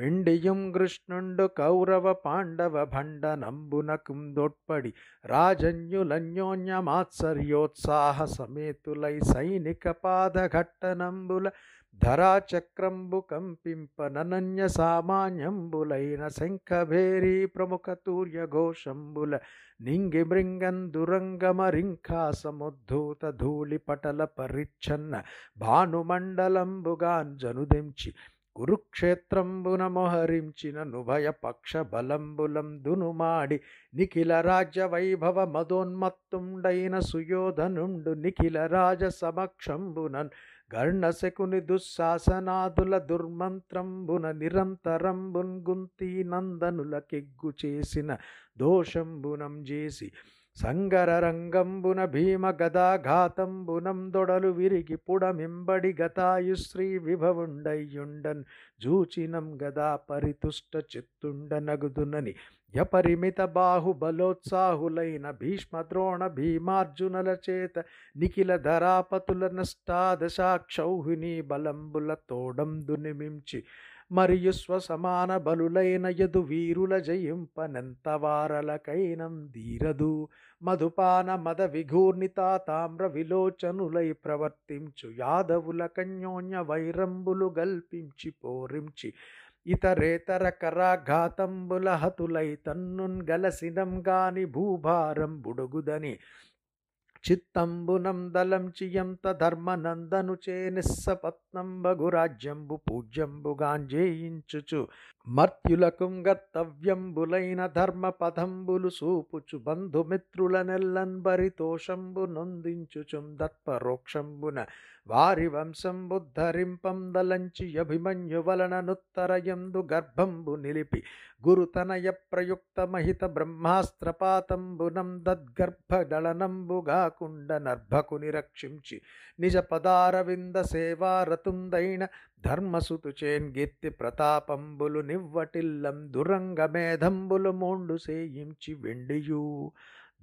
వెండియుం కృష్ణుండు కౌరవ పాండవ భండ నంబున కుందొట్పడి రాజన్యులన్యోన్యమాత్సర్యోత్సాహ సమేతులై సైనిక పాదఘట్టనంబుల ధరాచక్రంబు కంపింపననన్య సామాన్యంబులైన శంఖభేరీ ప్రముఖ తూర్య ఘోషంబుల నింగి మృంగందురంగమరింఖా సముద్ధూత ధూళిపటల పరిచ్ఛన్న భానుమండలంబుగాన్ జనుదెంచి కురుక్షేత్రంబున మొహరించిన నుభయ పక్ష బలంబులం దునుమాడి నిఖిల రాజ్య వైభవ మదోన్మత్తుండైన సుయోధనుండు నిఖిల రాజ సమక్షంబునన్ గర్ణశకుని దుశ్శాసనాదుల దుర్మంత్రంబున నిరంతరంబున్ గుంతీ నందనుల కెగ్గు చేసిన దోషంబునం చేసి సంగరరంగంబున భీమ గదాఘాతంబునం దొడలు విరిగి పుడమింబడి గతాయుశ్రీ విభవుండయ్యుండన్ జూచినం గదా పరితుష్ట చిత్తుండనగుదునని యపరిమిత బాహుబలోత్సాహులైన భీష్మ ద్రోణ భీమార్జునల చేత నిఖిల ధరాపతుల నష్టాదశాక్షౌహిణీ బలంబుల తోడందునిమించి మరియు స్వసమాన బలులైన యదు వీరుల జయింపనెంత వారలకైనం ధీరదు. మధుపాన మద విఘూర్ణిత తామ్ర విలోచనులై ప్రవర్తించు యాదవుల కన్యోన్య వైరంబులు గల్పించి పోరించి ఇతరేతర కరాఘాతంబుల హతులై తన్నున్ గలసినం గాని భూభారం బుడుగుదని చిత్తంబునం చియంత ఎంత ధర్మనందను చే నిస్సపత్నంబగురాజ్యంబు పూజ్యంబుగాంజేయించుచు మర్త్యులకుం గర్తవ్యంబులైన ధర్మ పదంబులు సూపుచు బంధుమిత్రుల నెల్లన్బరితోషంబు నొందించుచుం దత్పరోక్షంబున వారి వంశంబుద్ధరింపం దలంచి అభిమన్యు వలననుత్తరయందు గర్భంబు నిలిపి గురుతనయ ప్రయుక్త మహిత బ్రహ్మాస్త్రపాతంబునం దద్గర్భదళనంబుగాకుండ నర్భకుని రక్షించి నిజ పదారవింద సేవారతుందైన ధర్మసుతు చేన్గీర్తి ప్రతాపంబులు నివ్వటిల్లం దురంగమేధంబులు మోండు సేయించి వెండియూ.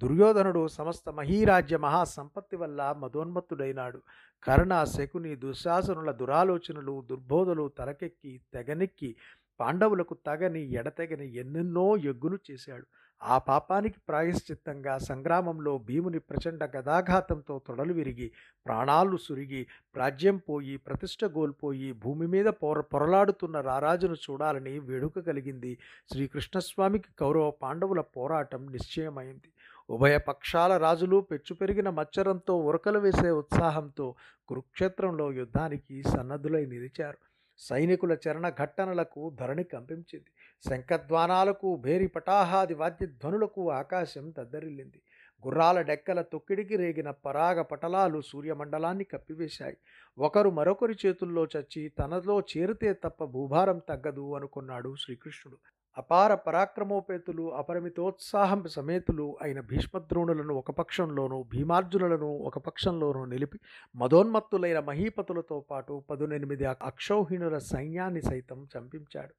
దుర్యోధనుడు సమస్త మహీరాజ్య మహాసంపత్తి వల్ల మదోన్మత్తుడైనాడు. కర్ణ శకుని దుశ్శాసనుల దురాలోచనలు దుర్బోధలు తలకెక్కి తెగనెక్కి పాండవులకు తగని ఎడతెగని ఎన్నెన్నో ఎగ్గులు చేశాడు. ఆ పాపానికి ప్రాయశ్చిత్తంగా సంగ్రామంలో భీముని ప్రచండ గదాఘాతంతో తొడలు విరిగి ప్రాణాలు సురిగి రాజ్యం పోయి ప్రతిష్ట గోల్పోయి భూమి మీద పొర పొరలాడుతున్న రారాజును చూడాలని వేడుక కలిగింది. శ్రీకృష్ణస్వామికి కౌరవ పాండవుల పోరాటం నిశ్చయమైంది. ఉభయ పక్షాల రాజులు పెచ్చు పెరిగిన మచ్చరంతో ఉరకలు వేసే ఉత్సాహంతో కురుక్షేత్రంలో యుద్ధానికి సన్నద్ధులై నిలిచారు. సైనికుల చరణ ఘట్టనలకు ధరణి కంపించింది. శంఖద్వానాలకు భేరి పటాహాది వాద్యధ్వనులకు ఆకాశం దద్దరిల్లింది. గుర్రాల డెక్కల తొక్కిడికి రేగిన పరాగ పటలాలు సూర్యమండలాన్ని కప్పివేశాయి. ఒకరు మరొకరి చేతుల్లో చచ్చి తనలో చేరితే తప్ప భూభారం తగ్గదు అనుకున్నాడు శ్రీకృష్ణుడు. అపార పరాక్రమోపేతులు అపరిమితోత్సాహం సమేతులు అయిన భీష్మద్రోణులను ఒక పక్షంలోనూ భీమార్జునులను ఒక పక్షంలోనూ నిలిపి మదోన్మత్తులైన మహీపతులతో పాటు పదునెనిమిది అక్షౌహిణుల సైన్యాన్ని సైతం చంపించాడు.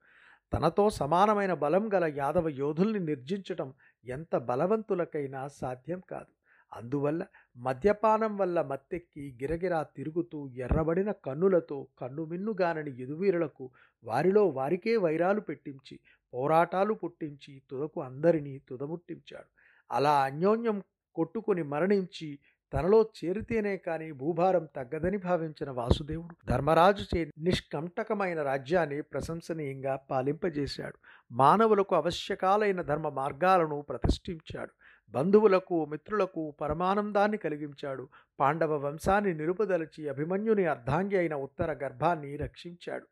తనతో సమానమైన బలం గల యాదవ యోధుల్ని నిర్జించటం ఎంత బలవంతులకైనా సాధ్యం కాదు. అందువల్ల మద్యపానం వల్ల మత్తెక్కి గిరగిరా తిరుగుతూ ఎర్రబడిన కన్నులతో కన్నుమిన్నుగానని యదువీరులకు వారిలో వారికే వైరాలు పెట్టించి పోరాటాలు పుట్టించి తుదకు అందరినీ తుదముట్టించాడు. అలా అన్యోన్యం కొట్టుకుని మరణించి తనలో చేరితేనే కానీ భూభారం తగ్గదని భావించిన వాసుదేవుడు ధర్మరాజు చే నిష్కంటకమైన రాజ్యాన్ని ప్రశంసనీయంగా పాలింపజేశాడు. మానవులకు అవశ్యకాలైన ధర్మ మార్గాలను ప్రతిష్ఠించాడు. బంధువులకు మిత్రులకు పరమానందాన్ని కలిగించాడు. పాండవ వంశాన్ని నిలుపుదలచి అభిమన్యుని అర్ధాంగి అయిన ఉత్తర గర్భాన్ని రక్షించాడు.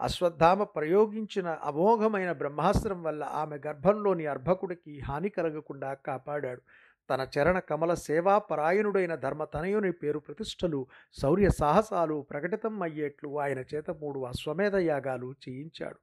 అశ్వత్థామ ప్రయోగించిన అమోఘమైన బ్రహ్మాస్త్రం వల్ల ఆమె గర్భంలోని అర్భకుడికి హాని కలగకుండా కాపాడాడు. తన చరణ కమల సేవాపరాయణుడైన ధర్మతనయుని పేరు ప్రతిష్టలు శౌర్య సాహసాలు ప్రకటితం అయ్యేట్లు ఆయన చేత మూడు అశ్వమేధ యాగాలు చేయించాడు.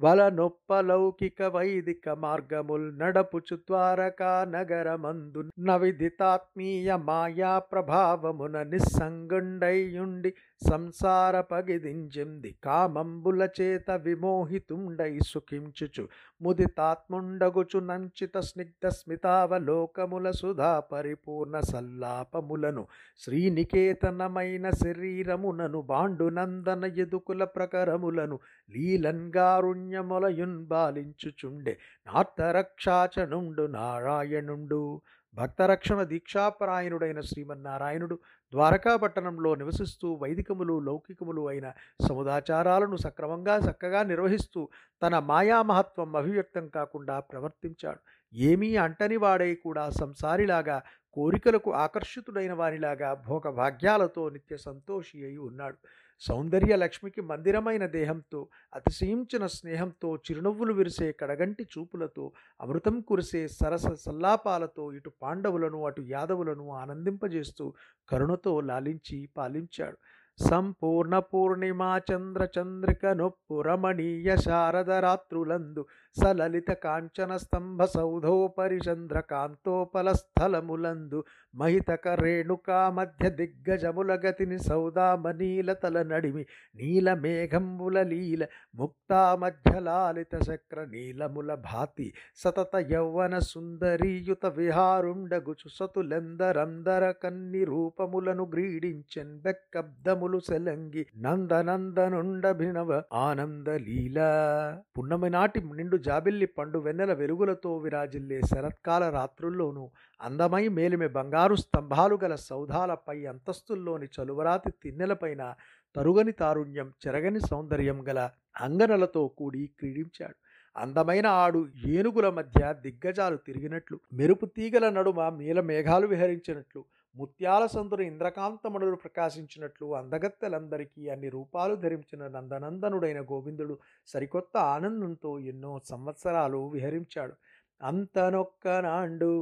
వల నొప్పలౌకిక వైదిక మార్గముల్ నడపుచు ద్వారకా నగరమందు నవిదితాత్మీయ మాయా ప్రభావమున నిస్సంగుండయుండి సంసార పగిదించింది కామంబుల చేత విమోహితుండై సుఖించుచు. ముదితాత్ముండగుచు నంచిత స్నిగ్ధ స్మితావలోకముల సుధా పరిపూర్ణ సల్లాపములను. శ్రీనికేతనమైన శరీరమునను బాండునందన ఎదుకుల ప్రకరములను లీలంగారుణ్యములయున్ బాలించుచుండే. నార్తరక్షాచనుండు నారాయణుండు. భక్తరక్షణ దీక్షాపరాయణుడైన శ్రీమన్నారాయణుడు ద్వారకాపట్టణంలో నివసిస్తూ వైదికములు లౌకికములు అయిన సముదాచారాలను సక్రమంగా చక్కగా నిర్వహిస్తూ తన మాయామహత్వం అభివ్యక్తం కాకుండా ప్రవర్తించాడు. ఏమీ అంటని వాడై కూడా సంసారిలాగా కోరికలకు ఆకర్షితుడైన వారిలాగా భోగభాగ్యాలతో నిత్య సంతోషి అయి ఉన్నాడు. సౌందర్య లక్ష్మికి మందిరమైన దేహంతో అతిశయించిన స్నేహంతో చిరునవ్వులు విరిసే కడగంటి చూపులతో అమృతం కురిసే సరస సల్లాపాలతో ఇటు పాండవులను అటు యాదవులను ఆనందింపజేస్తూ కరుణతో లాలించి పాలించాడు. సంపూర్ణ పూర్ణిమా చంద్ర చంద్రిక నొప్పు రమణీయ శారద రాత్రులందు సలలిత కాంచన స్తంభ సౌధోపరి చంద్ర కాంతోపల స్థలములందు మహితక రేణుకా మధ్య దిగ్గజముల గతిని సౌదామనీలతల నడిమి నీల మేఘంబుల లీల ముక్తా మధ్య లాలిత చక్ర నీలముల భాతి సతత యౌవన సుందరీయుత విహారుండగుచు సతులెందరందర కన్ని రూపములను గ్రీడించెన్ బెక్కబ్దములు సెలంగి నందనందనుండభినవ ఆనంద లీల పున్నమి నాటి నిండు జాబిల్లి పండు వెన్నెల వెలుగులతో విరాజిల్లే శరత్కాల రాత్రుల్లోనూ అందమై మేలిమె బంగారు స్తంభాలు గల సౌధాలపై అంతస్తుల్లోని చలువరాతి తిన్నెలపైన తరుగని తారుణ్యం చెరగని సౌందర్యం గల అంగనలతో కూడి క్రీడించాడు. అందమైన ఆడు ఏనుగుల మధ్య దిగ్గజాలు తిరిగినట్లు మెరుపు తీగల నడుమ మేఘాలు విహరించినట్లు ముత్యాల సందున ఇంద్రకాంతమణులు ప్రకాశించినట్లు అందగత్తెలందరికీ అన్ని రూపాలు ధరించిన నందనందనుడైన గోవిందుడు సరికొత్త ఆనందంతో ఎన్నో సంవత్సరాలు విహరించాడు. అంతనొక్కనాండు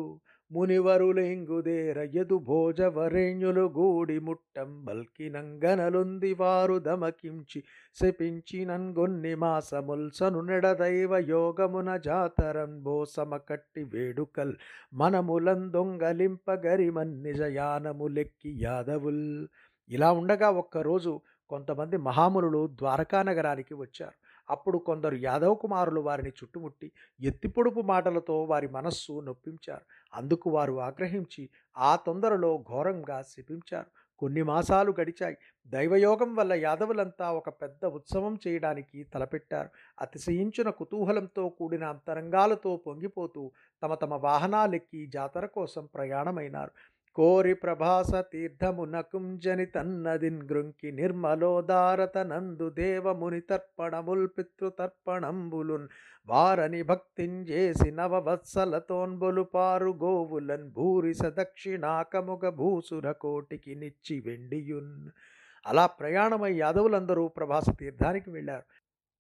మునివరులెంగుదేరయదు భోజవరేణ్యులు గూడి ముట్టం బల్కినంగనలుంది వారు దమకించి శపించినన్గొన్ని మాసముల్సను నెడదైవ యోగమున జాతరం బోసమ కట్టి వేడుకల్ మనములందొంగలింపగరిమన్ నిజయానములెక్కి యాదవుల్. ఇలా ఉండగా ఒక్కరోజు కొంతమంది మహామునులు ద్వారకా నగరానికి వచ్చారు. అప్పుడు కొందరు యాదవ కుమారులు వారిని చుట్టుముట్టి ఎత్తిపొడుపు మాటలతో వారి మనస్సు నొప్పించారు. అందుకు వారు ఆగ్రహించి ఆ తొందరలో ఘోరంగా శపించారు. కొన్ని మాసాలు గడిచాయి. దైవయోగం వల్ల యాదవులంతా ఒక పెద్ద ఉత్సవం చేయడానికి తలపెట్టారు. అతిశయించిన కుతూహలంతో కూడిన అంతరంగాలతో పొంగిపోతూ తమ తమ వాహనాలెక్కి జాతర కోసం ప్రయాణమైనారు. కోరి ప్రభాస తీర్థమునకుంజని తన్నదిన్ గృంకి నిర్మలోదారత నందు దేవముని తర్పణముల్ పితృతర్పణంబులున్ వారని భక్తింజేసి నవవత్సలతోన్బులు పారు గోవులన్ భూరిస దక్షిణాకముగ భూసుర కోటికి నిచ్చి వెండియున్. అలా ప్రయాణమై యాదవులందరూ ప్రభాస తీర్థానికి వెళ్ళారు.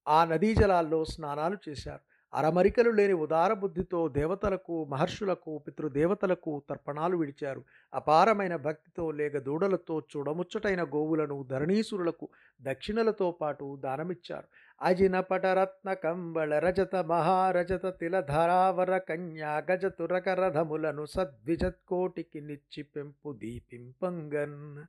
ఆ నదీ జలాల్లో స్నానాలు చేశారు. అరమరికలు లేని ఉదార బుద్ధితో దేవతలకు మహర్షులకు పితృదేవతలకు తర్పణాలు విడిచారు. అపారమైన భక్తితో లేక దూడలతో చూడముచ్చటైన గోవులను ధరణీసురులకు దక్షిణలతో పాటు దానమిచ్చారు. అజిన పటరత్న కంబళ రజత మహారజత తిలధరావర కన్యా గజతురక రథములను సద్విజత్కోటికి నిచ్చి పెంపు దీపింపంగన్.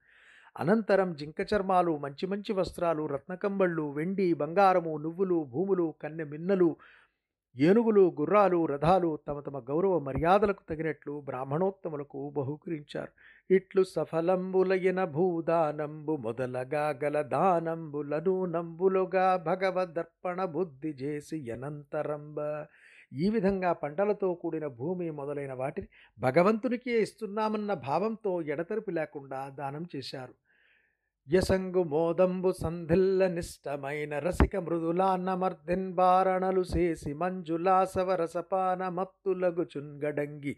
అనంతరం జింక చర్మాలు మంచి మంచి వస్త్రాలు రత్నకంబళ్ళు వెండి బంగారము నువ్వులు భూములు కన్నె మిన్నలు ఏనుగులు గుర్రాలు రథాలు తమ తమ గౌరవ మర్యాదలకు తగినట్లు బ్రాహ్మణోత్తములకు బహుకరించారు. ఇట్లు సఫలంబులైన భూదానంబు మొదలగా గల దానంబులను నంబులుగా భగవదర్పణ బుద్ధి చేసి అనంతరంబ. ఈ విధంగా పంటలతో కూడిన భూమి మొదలైన వాటిని భగవంతునికే ఇస్తున్నామన్న భావంతో ఎడతెరిపి లేకుండా దానం చేశారు. యసంగు మోదంబు సంధిల్ల నిష్టమైన రసిక మృదులాన్నమర్దిన్ బారణలు చేసి మంజులాసవరసపాన మత్తులగు చున్గడంగి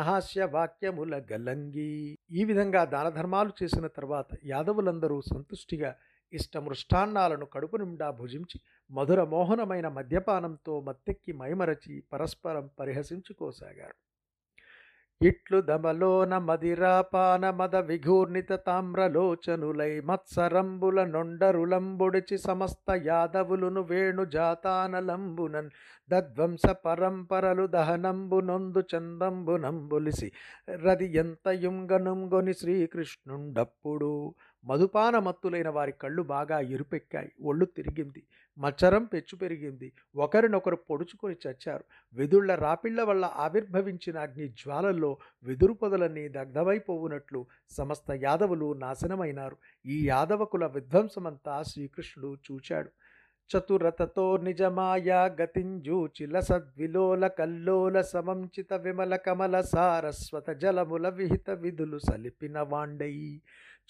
హాస్య వాక్యముల గలంగి. ఈ విధంగా దాన ధర్మాలు చేసిన తర్వాత యాదవులందరూ సంతుష్టిగా ఇష్టమృష్టాన్నాలను కడుపు నిండా భుజించి మధుర మోహనమైన మద్యపానంతో మత్తెక్కి మైమరచి పరస్పరం పరిహసించుకోసాగారు. ఇట్లు దమలోన మదిరాపాన మద విఘూర్ణిత తామ్రలోచనులై మత్సరంబుల నొండరులంబుడిచి సమస్త యాదవులును వేణు జాతానలంబునన్ దద్వంస పరంపరలు దహనంబు నొందు చందంబు నంబులిసి రది ఎంత యుంగనుంగొని శ్రీకృష్ణుండప్పుడు మధుపాన మత్తులైన వారి కళ్ళు బాగా ఎరుపెక్కాయి. ఒళ్ళు తిరిగింది. మచ్చరం పెచ్చు పెరిగింది. ఒకరినొకరు పొడుచుకొని చచ్చారు. వెదుళ్ళ రాపిళ్ళ వల్ల ఆవిర్భవించిన అగ్ని జ్వాలల్లో వెదురు పొదలన్నీ దగ్ధమైపోవునట్లు సమస్త యాదవులు నాశనమైనారు. ఈ యాదవకుల విధ్వంసమంతా శ్రీకృష్ణుడు చూచాడు. చతురతతో నిజమాయా గతింజూచిల సద్విలోల కల్లోల సమంచిత విమల కమల సారస్వత జలముల విహిత విధులు సలిపిన వాండయి.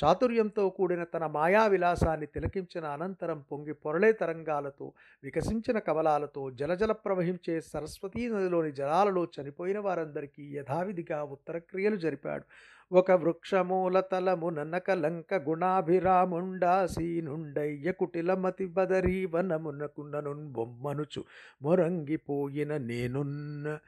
చాతుర్యంతో కూడిన తన మాయా విలాసాన్ని తిలకించిన అనంతరం పొంగి పొరలే తరంగాలతో వికసించిన కమలాలతో జలజల ప్రవహించే సరస్వతీ నదిలోని జలాలలో చనిపోయిన వారందరికీ యథావిధిగా ఉత్తరక్రియలు జరిపాడు. ఒక వృక్షమూల ననక లంక గుణాభిరాముండాసీనుండయ్య కుటిలమతి బదరీ వనమునకు బొమ్మనుచు మొరంగిపోయిన నేనున్న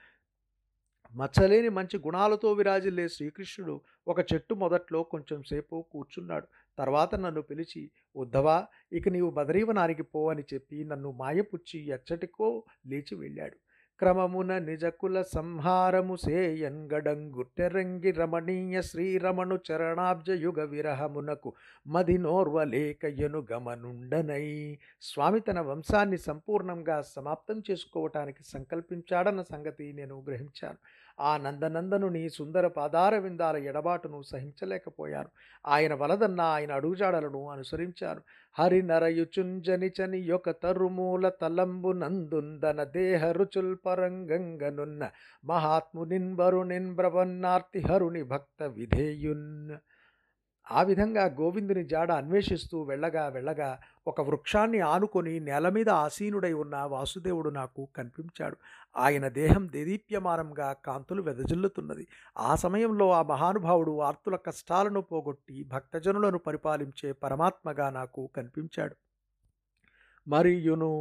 మచ్చలేని మంచి గుణాలతో విరాజిల్లే శ్రీకృష్ణుడు ఒక చెట్టు మొదట్లో కొంచెం సేపు కూర్చున్నాడు. తర్వాత నన్ను పిలిచి ఉద్ధవా ఇక నీవు బదరీవనానికి పో అని చెప్పి నన్ను మాయపుచ్చి ఎచ్చటికో లేచి వెళ్ళాడు. క్రమమున నిజకుల సంహారము సేయంగడంగుట్టెరంగి రమణీయ శ్రీరమణు చరణాబ్జయుగ విరహమునకు మదినోర్వలేకయ్యను గమనుండనై. స్వామి తన వంశాన్ని సంపూర్ణంగా సమాప్తం చేసుకోవటానికి సంకల్పించాడన్న సంగతి నేను గ్రహించాను. ఆ నందనందనుని సుందర పాదార విందాల ఎడబాటును సహించలేకపోయాను. ఆయన వలదన్న ఆయన అడుగుజాడలను అనుసరించాను. హరి నరయుచుంజనిచని యొక్క తరుమూల తలంబు నందుందన దేహ పరంగంగనున్న మహాత్మునిన్ వరుణిన్ బ్రవన్నార్తి హరుని భక్త విధేయున్. ఆ విధంగా గోవిందుని జాడ అన్వేషిస్తూ వెళ్ళగా వెళ్ళగా ఒక వృక్షాన్ని ఆనుకొని నేల మీద ఆసీనుడై ఉన్న వాసుదేవుడు నాకు కనిపించాడు. ఆయన దేహం దేదీప్యమానంగా కాంతులు వెదజల్లుతున్నది. ఆ సమయంలో ఆ మహానుభావుడు ఆర్తుల కష్టాలను పోగొట్టి భక్తజనులను పరిపాలించే పరమాత్మగా నాకు కనిపించాడు. మరియును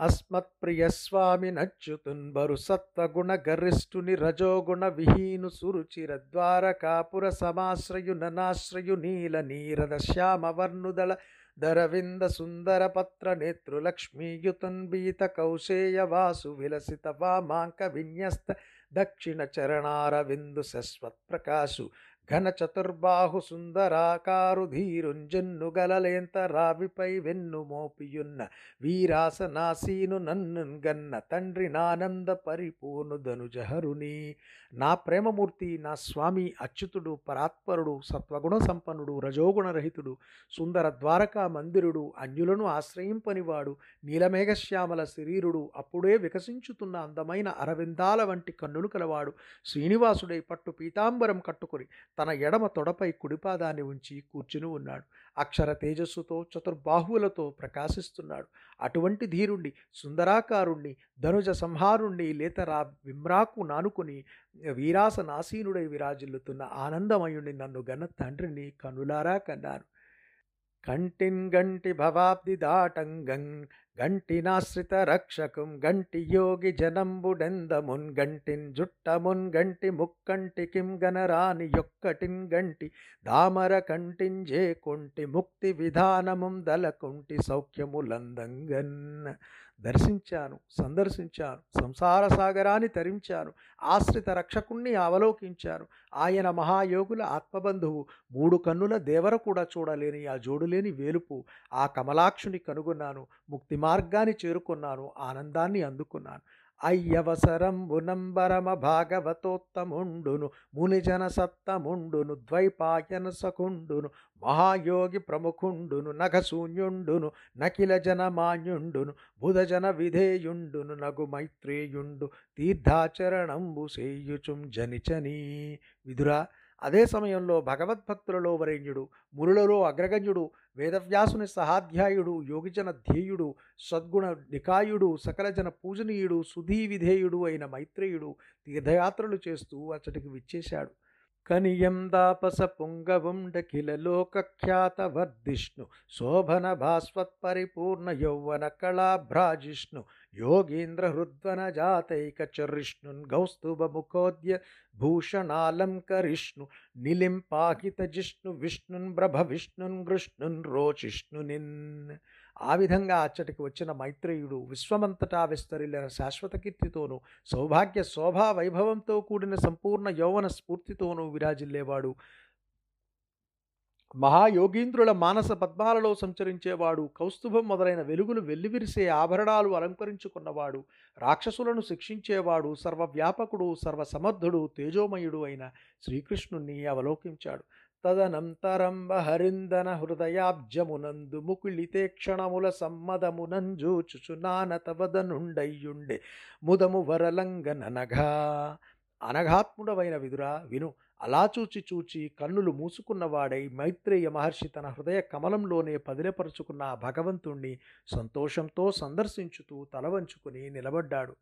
అస్మత్ప్రియస్వామి నచ్యుతున్బరు సత్వగుణ గరిష్ఠుని రజోగుణ విహీను సురుచిర ద్వారకాపుర సమాశ్రయు ననాశ్రయు నీల నీరద శ్యామవర్ణుదళ దరవింద సుందర పత్ర నేతృ లక్ష్మీయుతన్బీత కౌశేయ వాసు విలసిత వామాంక విన్యస్త దక్షిణ చరణారవిందు సస్వత్ ప్రకాశు ఘన చతుర్బాహు సుందరాకారు ధీరుంజన్ను గలలేంత రావిపై వెన్ను మోపియున్న వీరాసనాసీను నన్ను గన్న తండ్రి నానంద పరిపూర్ణు ధనుజహరుని. నా ప్రేమమూర్తి నా స్వామి అచ్యుతుడు పరాత్పరుడు సత్వగుణ సంపన్నుడు రజోగుణరహితుడు సుందర ద్వారకా మందిరుడు అన్యులను ఆశ్రయింపనివాడు నీలమేఘశ్యామల శరీరుడు అప్పుడే వికసించుతున్న అందమైన అరవిందాల వంటి కన్నులు కలవాడు శ్రీనివాసుడై పట్టు పీతాంబరం కట్టుకుని తన ఎడమ తొడపై కుడిపాదాన్ని ఉంచి కూర్చుని ఉన్నాడు. అక్షర తేజస్సుతో చతుర్బాహువులతో ప్రకాశిస్తున్నాడు. అటువంటి ధీరుణ్ణి సుందరాకారుణ్ణి ధనుజ సంహారుణ్ణి లేతరా విమ్రాకు నానుకుని వీరాసనాసీనుడై విరాజిల్లుతున్న ఆనందమయుణ్ణి నన్ను గన్న తండ్రిని కనులారా కన్నాను. కంటిన్ గంటి భవాబ్ది దాటంగం గంటినాశ్రిత రక్షకం గంటి యోగి జనంబుడెందమున్ గంటిన్ జుట్టమున్ గంటి ముక్కంటి కిం గణరాని యొక్కటిన్ గంటి దామర కంటింజే కొంటి ముక్తి విధానముం దలకుంటి సౌఖ్యములందంగన్. దర్శించాను సందర్శించాను సంసార సాగరాన్ని తరించాను ఆశ్రిత రక్షకుణ్ణి అవలోకించాను. ఆయన మహాయోగుల ఆత్మబంధువు మూడు కన్నుల దేవర కూడా చూడలేని ఆ జోడులేని వేలుపు ఆ కమలాక్షుని కనుగొన్నాను ముక్తి మార్గాన్ని చేరుకున్నాను ఆనందాన్ని అందుకున్నాను. అయ్యవసరంబునంబరమ భాగవతోత్తముండును మునిజన సత్తముండును ద్వైపాయన సకుండును మహాయోగి ప్రముఖుండును నఖశూన్యుండును నకిల జనమాన్యుండును బుధజన విధేయుండును నగు మైత్రేయుండు తీర్థాచరణంబు సేయుచుం జనిచని. విధురా అదే సమయంలో భగవద్భక్తులలో వరేణ్యుడు మురులలో అగ్రగణ్యుడు వేదవ్యాసుని సహాధ్యాయుడు యోగిజన ధ్యేయుడు సద్గుణ నికాయుడు సకలజన పూజనీయుడు సుధీ విధేయుడు అయిన మైత్రేయుడు తీర్థయాత్రలు చేస్తూ అచ్చటికి విచ్చేశాడు. కనియం దాపస పుంగవుండఖిల లోకఖ్యాత వర్ధిష్ణు శోభన భాస్వత్ పరిపూర్ణ యౌవన కళాభ్రాజిష్ణు యోగీంద్ర హృద్వన జాతైక చరిష్ణున్ గౌస్తుభ ముఖోద్య భూషణాలంకరిష్ణు నిలింపాహిత జిష్ణు విష్ణున్ ప్రభ విష్ణున్ కృష్ణున్ రోచిష్ణునిన్ ఆ విధంగా అచ్చటికి వచ్చిన మైత్రేయుడు విశ్వమంతటా విస్తరిల్లిన శాశ్వత కీర్తితోనూ సౌభాగ్య శోభా వైభవంతో కూడిన సంపూర్ణ యౌవన స్ఫూర్తితోనూ విరాజిల్లేవాడు మహాయోగీంద్రుల మానస పద్మాలలో సంచరించేవాడు కౌస్తుభం మొదలైన వెలుగులు వెల్లివిరిసే ఆభరణాలు అలంకరించుకున్నవాడు రాక్షసులను శిక్షించేవాడు సర్వవ్యాపకుడు సర్వసమర్థుడు తేజోమయుడు అయిన శ్రీకృష్ణుణ్ణి అవలోకించాడు. తదనంతరంబ హరిందన హృదయాబ్జమునందు ముకుళితే క్షణముల సమ్మదమునంజూచుచు నానతవదనుండయ్యుండే ముదము వరలంగననఘా అనఘాత్ముడవైన విదురా విను అలా చూచి చూచి కన్నులు మూసుకున్నవాడై మైత్రేయ మహర్షి తన హృదయ కమలంలోనే పదిలపరుచుకున్న ఆ భగవంతుణ్ణి సంతోషంతో సందర్శించుతూ తలవంచుకుని నిలబడ్డాడు.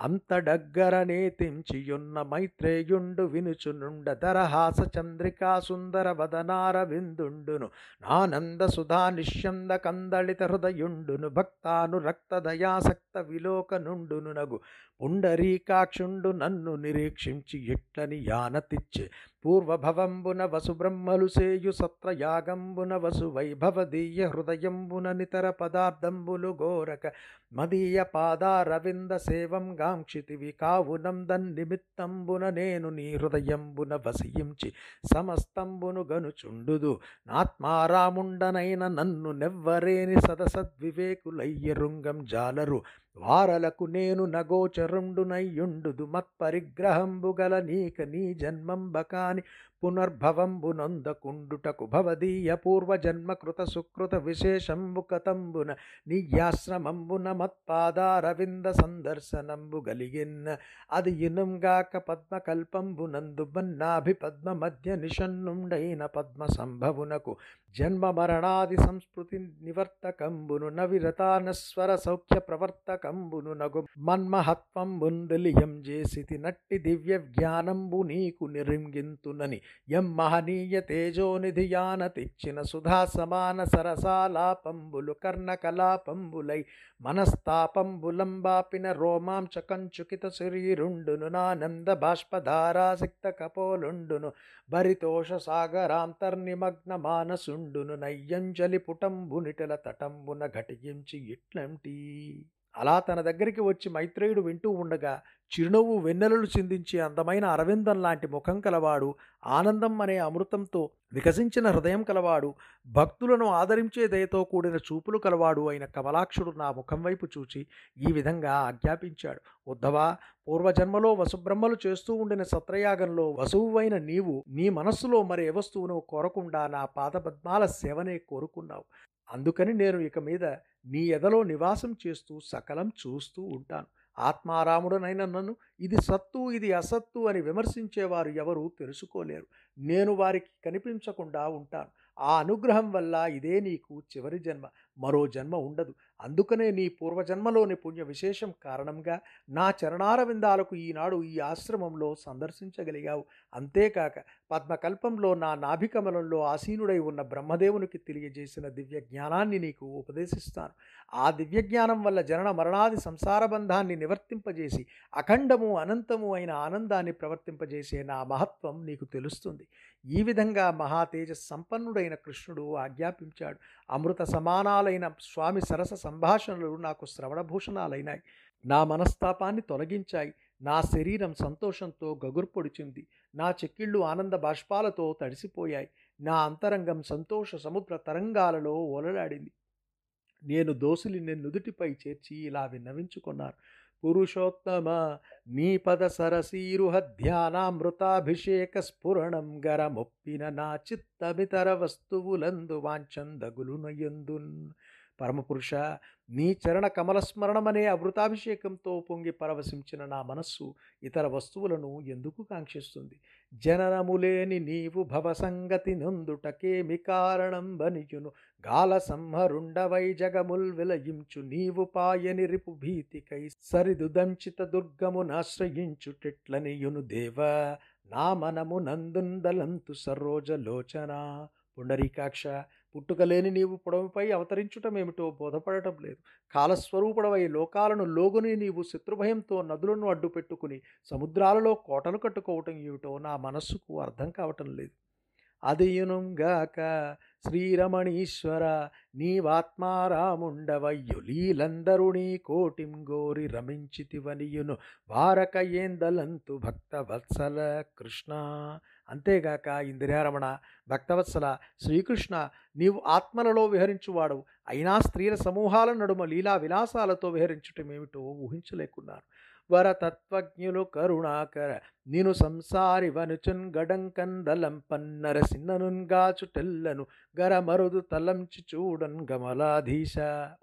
అంత అంతడగ్గరనే తెంచియున్న మైత్రేయుండు వినుచునుండ దరహాస చంద్రికా సుందర వదనార విందుండును. నానంద సుధా నిశ్యంద కందళిత హృదయుండును. భక్తాను రక్త దయాసక్త విలోకనుండును నగు పుండరీకాక్షుండు నన్ను నిరీక్షించి ఎట్లని యానతిచ్చే పూర్వభవంబున వసు బ్రహ్మలు సేయు సత్రయాగంబున వసు వైభవదీయ హృదయంబున నితర పదార్థంబులు గోరక మదీయ పాదారవింద సేవం గాంక్షితివి కావునం నిమిత్తంబున నేను నీ హృదయంబున వసించి సమస్తంబును గనుచుండుదు నాత్మారాముండనైన నన్ను నెవ్వరేని సదసద్వివేకులయ్యరుంగం జాలరు. వారలకు నేను నగోచరుండునయ్యుండుదు మత్పరిగ్రహంబు గల నీక నీ జన్మంబకాని పునర్భవంబునందకుండుటకు భవదీయ పూర్వజన్మకృత సుకృత విశేషంబు కతంబున నీయాశ్రమంబున మత్పాదారవింద సందర్శనంబు గలిగిన్ అది ఇనుంగాక పద్మకల్పంబునందు మన్నాభి పద్మ మధ్య నిషన్నుండైన పద్మ సంభవునకు జన్మ మరణాది సంస్కృతి నివర్తకంబును నవిరతానస్వర సౌఖ్య ప్రవర్తకంబును నగు మన్మహత్వంబుందులియం చేసితి నట్టి దివ్య జ్ఞానంబు నీకు నిరింగింతునని యం మహనీయ తేజోనిధి యాన తెచ్చిన సుధా సమాన సరసాలాపంబులు కర్ణకలాపంబులై మనస్తాపంబులంబాపిన రోమాంచ కంచుకిత శరీరుండును నానంద బాష్పధారాసిక్త కపోలుండును భరితోష సాగరాంతర్నిమగ్న మానసుండును నయ్యంజలి పుటంబునిటల తటంబున ఘటించి ఇట్లంటి అలా తన దగ్గరికి వచ్చి మైత్రేయుడు వింటూ ఉండగా చిరునవ్వు వెన్నెలలు చిందించే అందమైన అరవిందం లాంటి ముఖం కలవాడు ఆనందం అనే అమృతంతో వికసించిన హృదయం కలవాడు భక్తులను ఆదరించే దయతో కూడిన చూపులు కలవాడు అయిన కమలాక్షుడు నా ముఖం వైపు చూచి ఈ విధంగా ఆజ్ఞాపించాడు. ఉద్ధవా పూర్వజన్మలో వసుబ్రహ్మలు చేస్తూ ఉండిన సత్రయాగంలో వసువువైన నీవు నీ మనస్సులో మరే వస్తువును కోరకుండా నా పాదపద్మాల సేవనే కోరుకున్నావు. అందుకని నేను ఇక మీద నీ ఎదలో నివాసం చేస్తూ సకలం చూస్తూ ఉంటాను. ఆత్మారాముడనైన నన్ను ఇది సత్తు ఇది అసత్తు అని విమర్శించేవారు ఎవరూ తెలుసుకోలేరు. నేను వారికి కనిపించకుండా ఉంటాను. ఆ అనుగ్రహం వల్ల ఇదే నీకు చివరి జన్మ. మరో జన్మ ఉండదు. అందుకనే నీ పూర్వజన్మలోని పుణ్య విశేషం కారణంగా నా చరణారవిందాలకు ఈనాడు ఈ ఆశ్రమంలో సందర్శించగలిగావు. అంతేకాక పద్మకల్పంలో నా నాభికమలంలో ఆసీనుడై ఉన్న బ్రహ్మదేవునికి తెలియజేసిన దివ్య జ్ఞానాన్ని నీకు ఉపదేశిస్తాను. ఆ దివ్య జ్ఞానం వల్ల జనన మరణాది సంసార బంధాన్ని నివర్తింపజేసి అఖండము అనంతము అయిన ఆనందాన్ని ప్రవర్తింపజేసే నా మహత్వం నీకు తెలుస్తుంది. ఈ విధంగా మహాతేజ సంపన్నుడైన కృష్ణుడు ఆజ్ఞాపించాడు. అమృత సమానాలైన స్వామి సరస సంభాషణలు నాకు శ్రవణభూషణాలైనాయి నా మనస్తాపాన్ని తొలగించాయి. నా శరీరం సంతోషంతో గగుర్పొడిచింది నా చెక్కిళ్ళు ఆనంద బాష్పాలతో తడిసిపోయాయి. నా అంతరంగం సంతోష సముద్ర తరంగాలలో ఓలలాడింది. నేను దోసులి నుదుటిపై చేర్చి ఇలా విన్నవించుకున్నాను. పురుషోత్తమ నీపద సరసీరుహ ధ్యానామృతాభిషేక స్ఫురణం గరమొప్పిన నా చిత్తమితర వస్తువులందు వాంఛందగులునయందున్ పరమపురుష నీ చరణ కమలస్మరణమనే అమృతాభిషేకంతో పొంగి పరవశించిన నా మనస్సు ఇతర వస్తువులను ఎందుకు కాంక్షిస్తుంది? జననములేని నీవు భవసంగతి నందుటకేమి కారణం బనియును గాల సంహరుండవై జగముల్ విలయించు నీవు పాయని రిపు భీతికై సరిదు దంచిత దుర్గమునాశ్రయించుటెట్లనియును దేవ. నా మనము నందుందలంతు సరోజలోచన. పుండరీకాక్ష. పుట్టుకలేని నీవు పొడవుపై అవతరించుటమేమిటో బోధపడటం లేదు. కాలస్వరూపుడవై లోకాలను లోగుని నీవు శత్రుభయంతో నదులను అడ్డుపెట్టుకుని సముద్రాలలో కోటలు కట్టుకోవటం ఏమిటో నా మనస్సుకు అర్థం కావటం లేదు. అదియునుగాక శ్రీరమణీశ్వర నీవాత్మారాముండవయ్యులీలందరూ నీ కోటిం గోరి రమించితివనియును. వారక ఏందలంతు భక్త వత్సల కృష్ణ అంతేగాక ఇందిరారమణ భక్తవత్సల శ్రీకృష్ణ నీవు ఆత్మలలో విహరించువాడు అయినా స్త్రీల సమూహాల నడుమ లీలా విలాసాలతో విహరించటమేమిటో ఊహించలేకున్నాను వరతత్వజ్ఞులు కరుణాకర. నిను సంసారి వనుచున్ గడంకందలం పన్నర సిన్ననున్గాచుటెల్లను గరమరుదు తలంచి చూడన్ గమలాధీశ.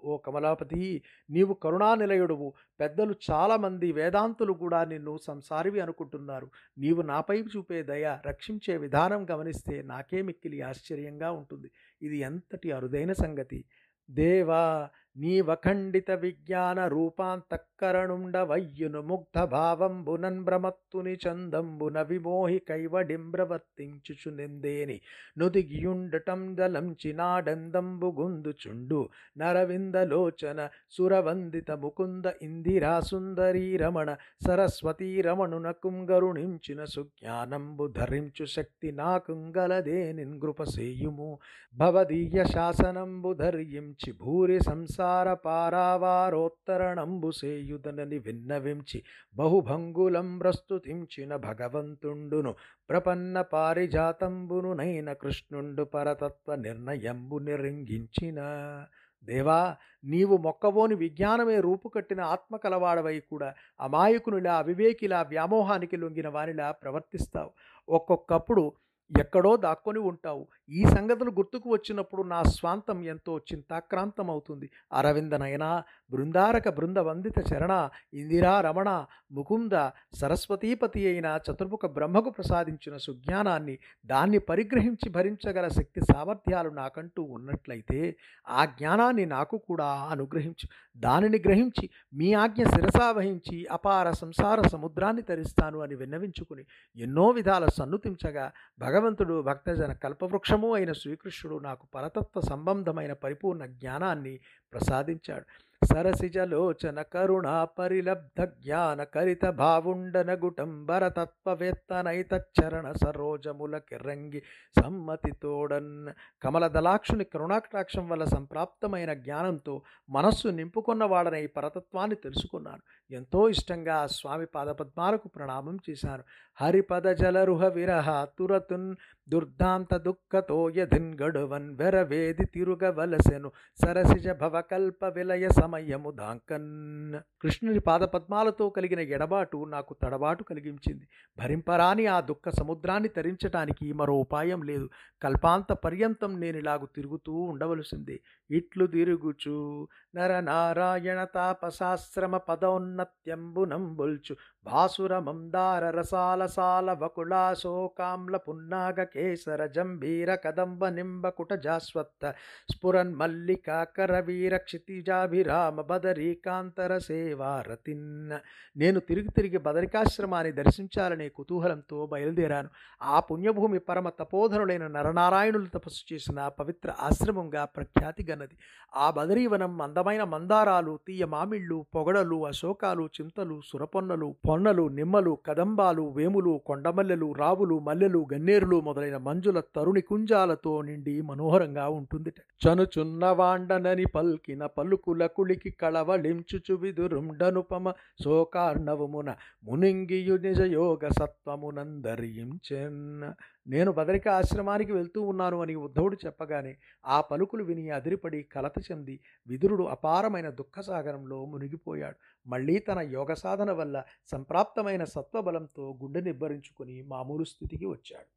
ఓ కమలాపతి నీవు కరుణానిలయుడువు. పెద్దలు చాలామంది వేదాంతులు కూడా నిన్ను సంసారివి అనుకుంటున్నారు. నీవు నాపై చూపే దయ రక్షించే విధానం గమనిస్తే నాకే మిక్కిలి ఆశ్చర్యంగా ఉంటుంది. ఇది ఎంతటి అరుదైన సంగతి. దేవా నీవఖండిత విజ్ఞాన రూపాంతఃకరణుండవయ్యును ముగ్ధ భావంబునన్ భ్రమత్తుని చందంబున విమోహి కైవడింబ్రవర్తించుచు నిందేని నుదిగియుండటం దలంచి నాడందంబు గుందుచుండు నరవిందలోచన సురవందిత ముకుంద ఇందిరా సుందరీ రమణ సరస్వతీ రమణునకుం గరుణించిన సుజ్ఞానంబు ధరించు శక్తి నాకుంగలదే నిన్గృపసేయుము భవదీయ శాసనంబు ధర్యించి భూరి సంసార సంసార పారావారోత్తరణంబుసేయుదనని విన్నవించి బహుభంగులం ప్రస్తుతించిన భగవంతుండును ప్రపన్న పారిజాతంబును నైన కృష్ణుండు పరతత్వ నిర్ణయంబు నిరంగించిన. దేవా నీవు మొక్కవోని విజ్ఞానమే రూపుకట్టిన ఆత్మకలవాడవై కూడా అమాయకునిలా అవివేకిలా వ్యామోహానికి లొంగిన వారిలా ప్రవర్తిస్తావు. ఒక్కొక్కప్పుడు ఎక్కడో దాక్కొని ఉంటావు. ఈ సంగతులు గుర్తుకు వచ్చినప్పుడు నా స్వాంతం ఎంతో చింతాక్రాంతం అవుతుంది అరవిందనయన బృందారక బృంద వందిత చరణ ఇందిరా రమణ ముకుంద సరస్వతీపతి అయిన చతుర్ముఖ బ్రహ్మకు ప్రసాదించిన సుజ్ఞానాన్ని దాన్ని పరిగ్రహించి భరించగల శక్తి సామర్థ్యాలు నాకంటూ ఉన్నట్లయితే ఆ జ్ఞానాన్ని నాకు కూడా అనుగ్రహించు. దానిని గ్రహించి మీ ఆజ్ఞ శిరసా వహించి అపార సంసార సముద్రాన్ని తరిస్తాను అని విన్నవించుకుని ఎన్నో విధాల సన్నుతించగా భగవంతుడు భక్తజన కల్పవృక్షము అయిన శ్రీకృష్ణుడు నాకు పరతత్వ సంబంధమైన పరిపూర్ణ జ్ఞానాన్ని ప్రసాదించాడు. సరసిజలోచన కరుణ పరిలబ్ధ జ్ఞాన కరిత భావుండనగుటం భరతత్వవేత్తనైతచ్చరణ సరోజముల కిరంగి సమ్మతితోడన్ కమలదలాక్షుని కరుణాకటాక్షం వల్ల సంప్రాప్తమైన జ్ఞానంతో మనస్సు నింపుకున్నవాడనే ఈ పరతత్వాన్ని తెలుసుకున్నాను ఎంతో ఇష్టంగా ఆ స్వామి పాదపద్మాలకు ప్రణామం చేశాను హరిపద జలరుహ విరహ తురతున్ దుర్ధాంత దుఃఖతో యధిన్ గడువన్ వెరవేది తిరుగవలసెను. సరసిజ భవకల్ప విలయ సమయము దాంకన్. కృష్ణుని పాదపద్మాలతో కలిగిన ఎడబాటు నాకు తడబాటు కలిగించింది. భరింపరాని ఆ దుఃఖ సముద్రాన్ని తరించటానికి మరో ఉపాయం లేదు. కల్పాంత పర్యంతం నేను ఇలాగు తిరుగుతూ ఉండవలసిందే. ఇట్లు తిరుగుచు నరనారాయణ తాపశాశ్రమ పదోన్నత్యంబునంబుల్చు భాసుర మందార రసాల సాల పున్నాగ కేసర జంభీర కదంబ నింబకుట జాస్వత్త స్ఫురన్ మల్లికాకర కరవీర క్షితిజాభిరామ బదరీకాంతర సేవారతిన్న. నేను తిరిగి తిరిగి బదరికాశ్రమాన్ని దర్శించాలనే కుతూహలంతో బయలుదేరాను. ఆ పుణ్యభూమి పరమ తపోధనులైన నరనారాయణులు తపస్సు చేసిన పవిత్ర ఆశ్రమంగా ప్రఖ్యాతి గన్నది ఆ బదరీవనం అందమైన మందారాలు తీయ మామిళ్ళు పొగడలు అశోకాలు చింతలు సురపొన్నలు మొన్నలు నిమ్మలు కదంబాలు వేములు కొండమల్లెలు రావులు మల్లెలు గన్నేరులు మొదలైన మంజుల తరుణి కుంజాలతో నిండి మనోహరంగా ఉంటుంది చనుచున్నవాండనని పల్కిన పలుకుల కుళికి కళవళించుచు విదురుండనుపమ శోకార్ణవమున మునింగియు నిజయోగ సత్వమునందరించెన్న నేను బదరిక ఆశ్రమానికి వెళ్తూ ఉన్నాను అని ఉద్ధవుడు చెప్పగానే ఆ పలుకులు విని అదిరిపడి కలత చెంది విదురుడు అపారమైన దుఃఖసాగరంలో మునిగిపోయాడు. మళ్ళీ తన యోగ సాధన వల్ల సంప్రాప్తమైన సత్వబలంతో గుండె నిబ్బరించుకుని మామూలు స్థితికి వచ్చాడు.